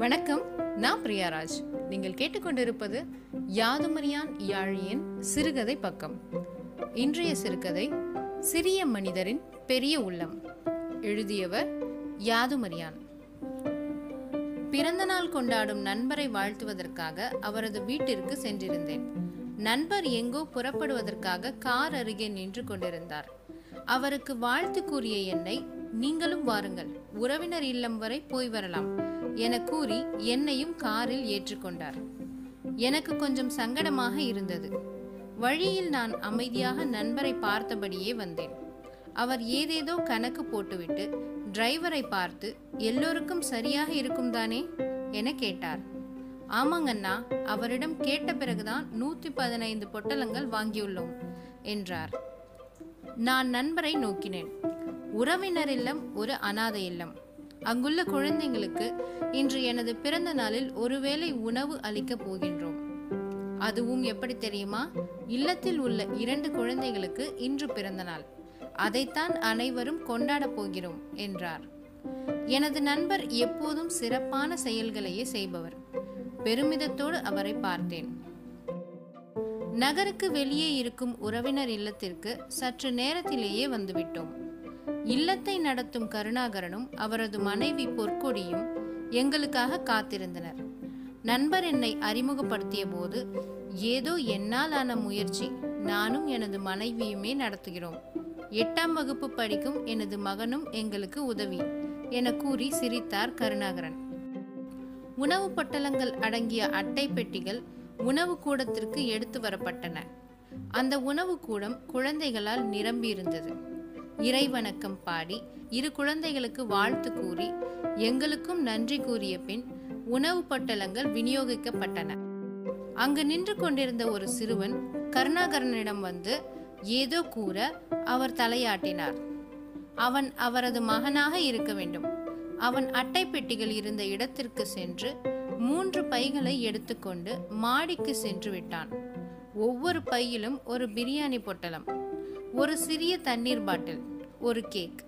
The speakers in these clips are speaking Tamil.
வணக்கம் நான் பிரியாராஜ். நீங்கள் கேட்டுக்கொண்டிருப்பது யாதுமரியான் யாழியின் சிறுகதை பக்கம். இன்றைய சிறுகதை சிறிய மனிதரின் பெரிய உள்ளம். எழுதியவர் யாதுமரியான். பிறந்த நாள் கொண்டாடும் நண்பரை வாழ்த்துவதற்காக அவரது வீட்டிற்கு சென்றிருந்தேன். நண்பர் எங்கோ புறப்படுவதற்காக கார் அருகே நின்று கொண்டிருந்தார். அவருக்கு வாழ்த்து கூறிய என்னை நீங்களும் வாருங்கள். உறவினர் இல்லம் வரை போய் வரலாம். என கூறி என்னையும் காரில் ஏற்றுக்கொண்டார். எனக்கு கொஞ்சம் சங்கடமாக இருந்தது. வழியில் நான் அமைதியாக நண்பரை பார்த்தபடியே வந்தேன். அவர் ஏதேதோ கணக்கு போட்டுவிட்டு டிரைவரை பார்த்து எல்லோருக்கும் சரியாக இருக்கும் தானே? என கேட்டார். ஆமாங்கண்ணா அவரிடம் கேட்ட பிறகுதான் நூற்றி பதினைந்து பொட்டலங்கள் வாங்கியுள்ளோம் என்றார். நான் நண்பரை நோக்கினேன். உறவினர் இல்லம் ஒரு அனாதை இல்லம். அங்குள்ள குழந்தைங்களுக்கு இன்று எனது பிறந்த நாளில் ஒருவேளை உணவு அளிக்கப் போகின்றோம். அதுவும் எப்படி தெரியுமா? இல்லத்தில் உள்ள இரண்டு குழந்தைகளுக்கு இன்று பிறந்த நாள். அதைத்தான் அனைவரும் கொண்டாடப் போகிறோம் என்றார். எனது நண்பர் எப்போதும் சிறப்பான செயல்களையே செய்பவர். பெருமிதத்தோடு அவரை பார்த்தேன். நகருக்கு வெளியே இருக்கும் உறவினர் இல்லத்திற்கு சற்று நேரத்திலேயே வந்துவிட்டோம். இல்லத்தை நடத்தும் கருணாகரனும் அவரது மனைவி பொற்கொடியும் எங்களுக்காக காத்திருந்தனர். நண்பர் என்னை அறிமுகப்படுத்திய போது ஏதோ என்னால் ஆன முயற்சி நானும் எனது மனைவியுமே நடத்துகிறோம். எட்டாம் வகுப்பு படிக்கும் எனது மகனும் எங்களுக்கு உதவி என கூறி சிரித்தார் கருணாகரன். உணவு பொட்டலங்கள் அடங்கிய அட்டை பெட்டிகள் உணவு கூடத்திற்கு எடுத்து வரப்பட்டன. அந்த உணவு கூடம் குழந்தைகளால் நிரம்பியிருந்தது. இறைவணக்கம் பாடி இரு குழந்தைகளுக்கு வாழ்த்து கூறி எங்களுக்கும் நன்றி கூறிய பின் உணவு பொட்டலங்கள் விநியோகிக்கப்பட்டன. அங்கு நின்று கொண்டிருந்த ஒரு சிறுவன் கருணாகரனிடம் வந்து ஏதோ கூற அவர் தலையாட்டினார். அவன் அவரது மகனாக இருக்க வேண்டும். அவன் அட்டை பெட்டிகள் இருந்த இடத்திற்கு சென்று மூன்று பைகளை எடுத்துக்கொண்டு மாடிக்கு சென்று விட்டான். ஒவ்வொரு பையிலும் ஒரு பிரியாணி பொட்டலம் ஒரு சிறிய தண்ணீர் பாட்டில் ஒரு கேக்.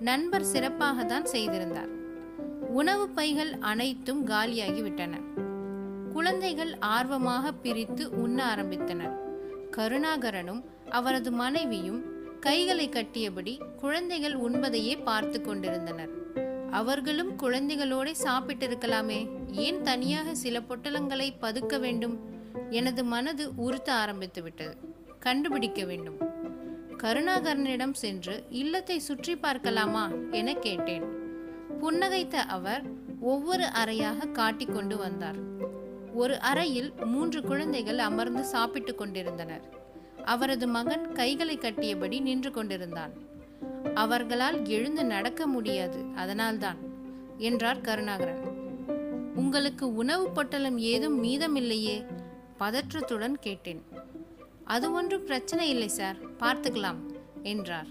நண்பர் சிறப்பாக தான் செய்திருந்தார். உணவு பைகள் அனைத்தும் காலியாகி விட்டன குழந்தைகள் ஆர்வமாக பிரித்து உண்ண ஆரம்பித்தனர். கருணாகரனும் அவரது மனைவியும் கைகளை கட்டியபடி குழந்தைகள் உண்பதையே பார்த்து கொண்டிருந்தனர். அவர்களும் குழந்தைகளோட சாப்பிட்டிருக்கலாமே ஏன் தனியாக சில பொட்டலங்களை பதுக்க வேண்டும்? எனது மனது உறுத்த ஆரம்பித்து விட்டது கண்டுபிடிக்க வேண்டும். கருணாகரனிடம் சென்று இல்லத்தை சுற்றி பார்க்கலாமா என கேட்டேன். புன்னகைத்த அவர் ஒவ்வொரு அறையாக காட்டிக் கொண்டு வந்தார். ஒரு அறையில் மூன்று குழந்தைகள் அமர்ந்து சாப்பிட்டுக் கொண்டிருந்தனர். அவரது மகன் கைகளை கட்டியபடி நின்று கொண்டிருந்தான். அவர்களால் எழுந்து நடக்க முடியாது அதனால்தான் என்றார் கருணாகரன். உங்களுக்கு உணவு பொட்டலம் ஏதும் மீதமில்லையே பதற்றத்துடன் கேட்டேன். அது ஒன்றும் பிரச்சனை இல்லை சார். பார்த்துக்கலாம் என்றார்.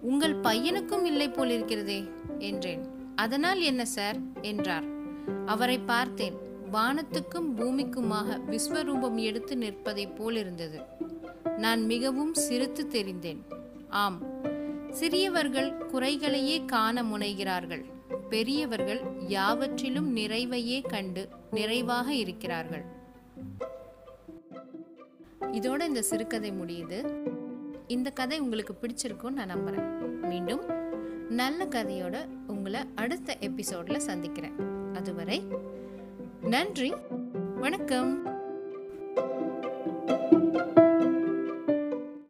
உங்கள் பையனுக்கும் இல்லை போல் இருக்கிறதே என்றேன். அதனால் என்ன சார்? என்றார். அவரை பார்த்தேன். வானத்துக்கும் பூமிக்குமாக விஸ்வரூபம் எடுத்து நிற்பதை போலிருந்தது. நான் மிகவும் சிரித்து தெரிந்தேன். ஆம். சிறியவர்கள் குறைகளையே காண முனைகிறார்கள். பெரியவர்கள் யாவற்றிலும் நிறைவையே கண்டு நிறைவாக இருக்கிறார்கள். இதோட இந்த சிறுகதை முடியுது. இந்த கதை உங்களுக்கு பிடிச்சிருக்கும்னு நான் நம்புறேன். மீண்டும் நல்ல கதையோட உங்களை அடுத்த எபிசோட்ல சந்திக்கிறேன். அதுவரை நன்றி வணக்கம்.